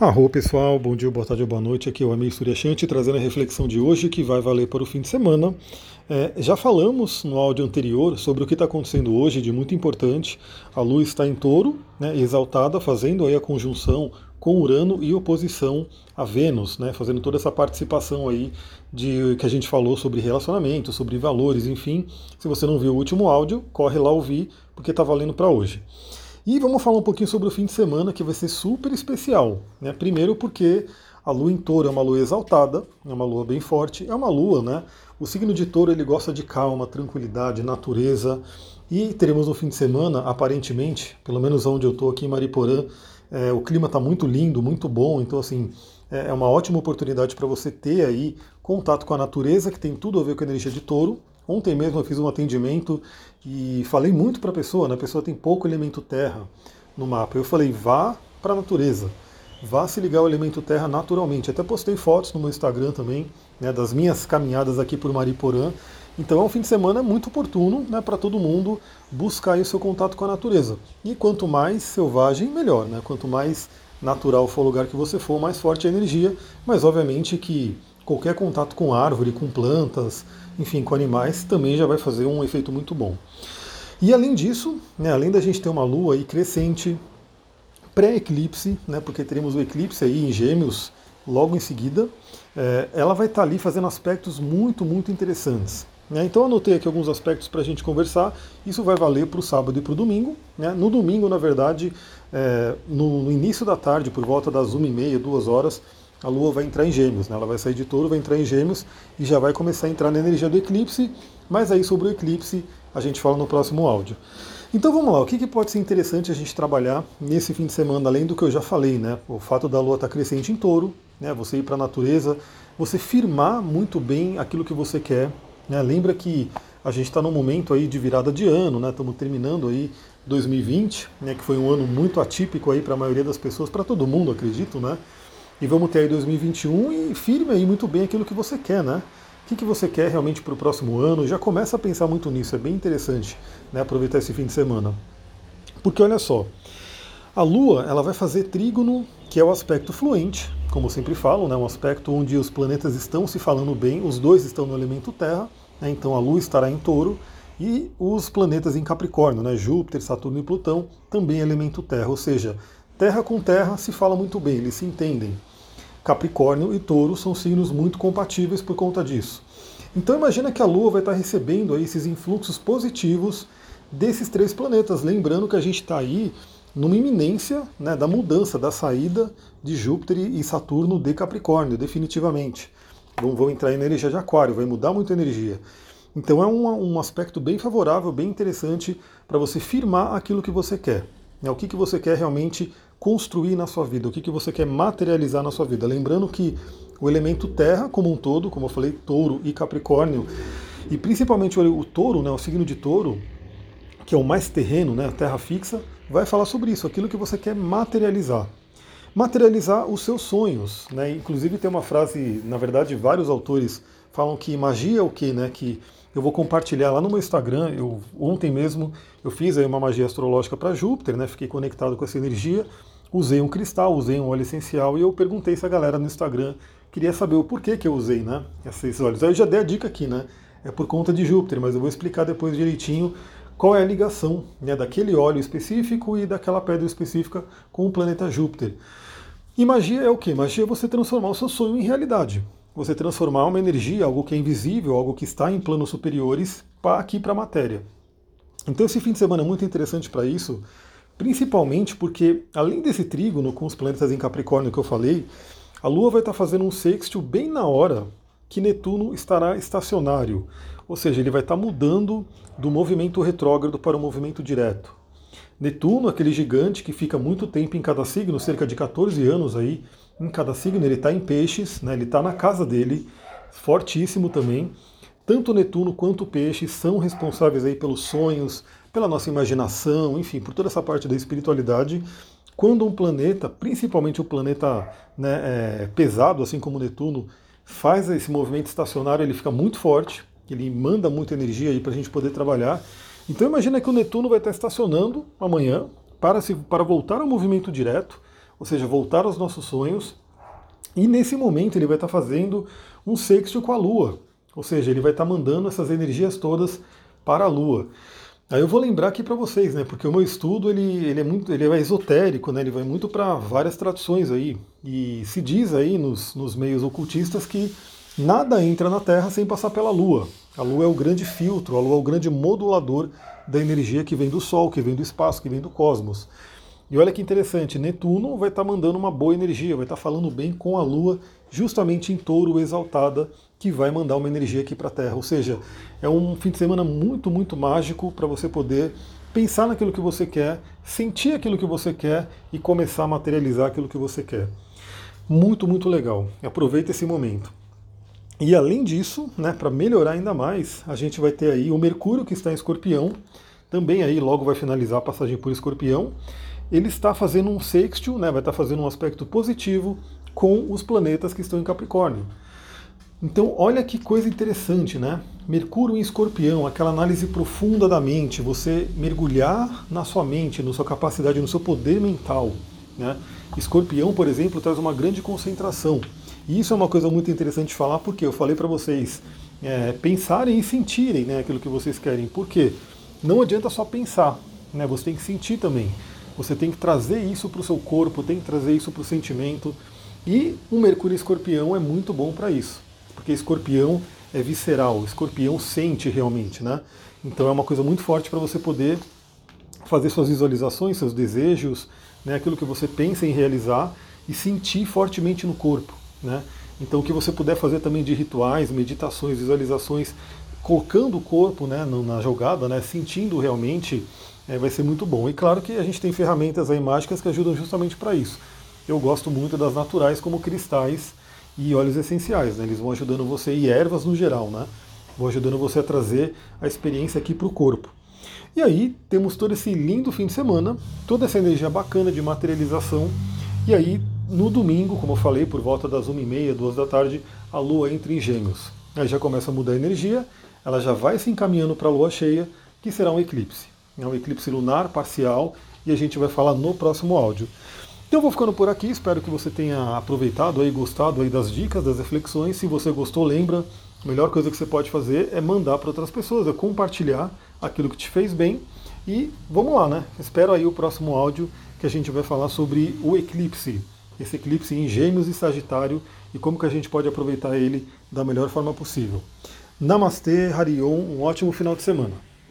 Arro pessoal, bom dia, boa tarde boa noite. Aqui é o Amir Suryashanti trazendo a reflexão de hoje que vai valer para o fim de semana. É, já falamos no áudio anterior sobre o que está acontecendo hoje de muito importante. A Lua está em touro, né, exaltada, fazendo aí a conjunção com Urano e oposição a Vênus, né, fazendo toda essa participação aí de que a gente falou sobre relacionamento, sobre valores, enfim. Se você não viu o último áudio, corre lá ouvir, porque está valendo para hoje. E vamos falar um pouquinho sobre o fim de semana, que vai ser super especial. Né? Primeiro porque a lua em touro é uma lua exaltada, é uma lua bem forte, é uma lua, né? O signo de touro ele gosta de calma, tranquilidade, natureza. E teremos no fim de semana, aparentemente, pelo menos onde eu estou aqui em Mariporã, é, o clima está muito lindo, muito bom, então assim, é, é uma ótima oportunidade para você ter aí contato com a natureza, que tem tudo a ver com a energia de touro, Ontem mesmo eu fiz um atendimento e falei muito para a pessoa, né? a pessoa tem pouco elemento terra no mapa. Eu falei, vá para a natureza, vá se ligar ao elemento terra naturalmente. Até postei fotos no meu Instagram também, né, das minhas caminhadas aqui por Mariporã. Então é um fim de semana muito oportuno né, para todo mundo buscar o seu contato com a natureza. E quanto mais selvagem, melhor. Né? Quanto mais natural for o lugar que você for, mais forte a energia. Mas obviamente que qualquer contato com árvore, com plantas, enfim, com animais, também já vai fazer um efeito muito bom. E além disso, né, além da gente ter uma lua aí crescente, pré-eclipse, né, porque teremos o eclipse aí em Gêmeos logo em seguida, é, ela vai estar tá ali fazendo aspectos muito, muito interessantes. Né? Então anotei aqui alguns aspectos para a gente conversar. Isso vai valer para o sábado e para o domingo. Né? No domingo, na verdade, é, no, no, início da tarde, por volta das 1h30, 2 horas, a Lua vai entrar em Gêmeos, né? ela vai sair de touro, vai entrar em Gêmeos e já vai começar a entrar na energia do eclipse, mas aí sobre o eclipse a gente fala no próximo áudio. Então vamos lá, o que, que pode ser interessante a gente trabalhar nesse fim de semana, além do que eu já falei, né? O fato da Lua estar tá crescente em touro, né? você ir para a natureza, você firmar muito bem aquilo que você quer. Né? Lembra que a gente está num momento aí de virada de ano, né? Estamos terminando aí 2020, né? que foi um ano muito atípico aí para a maioria das pessoas, para todo mundo, acredito, né? E vamos ter aí 2021 e firme aí muito bem aquilo que você quer, né? O que, que você quer realmente para o próximo ano? Já começa a pensar muito nisso, é bem interessante né, aproveitar esse fim de semana. Porque olha só, a Lua ela vai fazer trígono, que é o aspecto fluente, como sempre falo, né, um aspecto onde os planetas estão se falando bem, os dois estão no elemento Terra, né, então a Lua estará em touro, e os planetas em Capricórnio, né, Júpiter, Saturno e Plutão, também elemento Terra, ou seja, Terra com Terra se fala muito bem, eles se entendem. Capricórnio e Touro são signos muito compatíveis por conta disso. Então imagina que a Lua vai estar recebendo aí esses influxos positivos desses três planetas. Lembrando que a gente está aí numa iminência né, da mudança, da saída de Júpiter e Saturno de Capricórnio, definitivamente. Vão, vão entrar em energia de Aquário, vai mudar muito a energia. Então é um, um aspecto bem favorável, bem interessante para você firmar aquilo que você quer. Né, o que, que você quer realmente construir na sua vida, o que, que você quer materializar na sua vida. Lembrando que o elemento terra, como um todo, como eu falei, touro e capricórnio, e principalmente o, touro, né, o signo de touro, que é o mais terreno, né, a terra fixa, vai falar sobre isso, aquilo que você quer materializar. Materializar os seus sonhos. Né? Inclusive tem uma frase, na verdade, vários autores falam que magia é o quê? Né? Que eu vou compartilhar lá no meu Instagram. Eu, ontem mesmo eu fiz aí uma magia astrológica para Júpiter, né? fiquei conectado com essa energia usei um cristal, usei um óleo essencial e eu perguntei se a galera no Instagram queria saber o porquê que eu usei né, esses óleos. Aí eu já dei a dica aqui, né? É por conta de Júpiter, mas eu vou explicar depois direitinho qual é a ligação né, daquele óleo específico e daquela pedra específica com o planeta Júpiter. E magia é o que? Magia é você transformar o seu sonho em realidade. Você transformar uma energia, algo que é invisível, algo que está em planos superiores, para aqui para a matéria. Então esse fim de semana é muito interessante para isso, Principalmente porque, além desse trígono com os planetas em Capricórnio que eu falei, a Lua vai estar fazendo um sextil bem na hora que Netuno estará estacionário. Ou seja, ele vai estar mudando do movimento retrógrado para o movimento direto. Netuno, aquele gigante que fica muito tempo em cada signo, cerca de 14 anos aí, em cada signo, ele está em peixes, né, ele está na casa dele, fortíssimo também. Tanto Netuno quanto Peixes são responsáveis aí pelos sonhos, pela nossa imaginação, enfim, por toda essa parte da espiritualidade. Quando um planeta, principalmente o um planeta né, é, pesado, assim como Netuno, faz esse movimento estacionário, ele fica muito forte, ele manda muita energia aí para a gente poder trabalhar. Então imagina que o Netuno vai estar estacionando amanhã para, se, para voltar ao movimento direto, ou seja, voltar aos nossos sonhos. E nesse momento ele vai estar fazendo um sexto com a Lua, ou seja, ele vai estar mandando essas energias todas para a Lua. Aí eu vou lembrar aqui para vocês, né? Porque o meu estudo ele, ele é muito, ele é esotérico, né? Ele vai muito para várias tradições aí e se diz aí nos, nos meios ocultistas que nada entra na Terra sem passar pela Lua. A Lua é o grande filtro, a Lua é o grande modulador da energia que vem do Sol, que vem do espaço, que vem do cosmos. E olha que interessante, Netuno vai estar tá mandando uma boa energia, vai estar tá falando bem com a Lua, justamente em touro exaltada, que vai mandar uma energia aqui para a Terra. Ou seja, é um fim de semana muito, muito mágico para você poder pensar naquilo que você quer, sentir aquilo que você quer e começar a materializar aquilo que você quer. Muito, muito legal. Aproveita esse momento. E além disso, né, para melhorar ainda mais, a gente vai ter aí o Mercúrio que está em Escorpião, também aí logo vai finalizar a passagem por Escorpião ele está fazendo um sextil, né, vai estar fazendo um aspecto positivo com os planetas que estão em Capricórnio. Então, olha que coisa interessante, né? Mercúrio em Escorpião, aquela análise profunda da mente, você mergulhar na sua mente, na sua capacidade, no seu poder mental. Né? Escorpião, por exemplo, traz uma grande concentração. E isso é uma coisa muito interessante de falar, porque eu falei para vocês é, pensarem e sentirem né, aquilo que vocês querem. Por quê? Não adianta só pensar, né? você tem que sentir também. Você tem que trazer isso para o seu corpo, tem que trazer isso para o sentimento. E um Mercúrio Escorpião é muito bom para isso, porque Escorpião é visceral, Escorpião sente realmente, né? Então é uma coisa muito forte para você poder fazer suas visualizações, seus desejos, né, aquilo que você pensa em realizar e sentir fortemente no corpo, né? Então o que você puder fazer também de rituais, meditações, visualizações, colocando o corpo né, na jogada, né, sentindo realmente é, vai ser muito bom. E claro que a gente tem ferramentas aí mágicas que ajudam justamente para isso. Eu gosto muito das naturais como cristais e óleos essenciais, né? Eles vão ajudando você, e ervas no geral, né? Vão ajudando você a trazer a experiência aqui para o corpo. E aí temos todo esse lindo fim de semana, toda essa energia bacana de materialização. E aí, no domingo, como eu falei, por volta das 1h30, 2 da tarde, a Lua entra em gêmeos. Aí já começa a mudar a energia, ela já vai se encaminhando para a Lua cheia, que será um eclipse é um eclipse lunar parcial, e a gente vai falar no próximo áudio. Então eu vou ficando por aqui, espero que você tenha aproveitado e gostado aí das dicas, das reflexões. Se você gostou, lembra, a melhor coisa que você pode fazer é mandar para outras pessoas, é compartilhar aquilo que te fez bem. E vamos lá, né? Espero aí o próximo áudio que a gente vai falar sobre o eclipse. Esse eclipse em Gêmeos e Sagitário e como que a gente pode aproveitar ele da melhor forma possível. Namastê, Harion, um ótimo final de semana.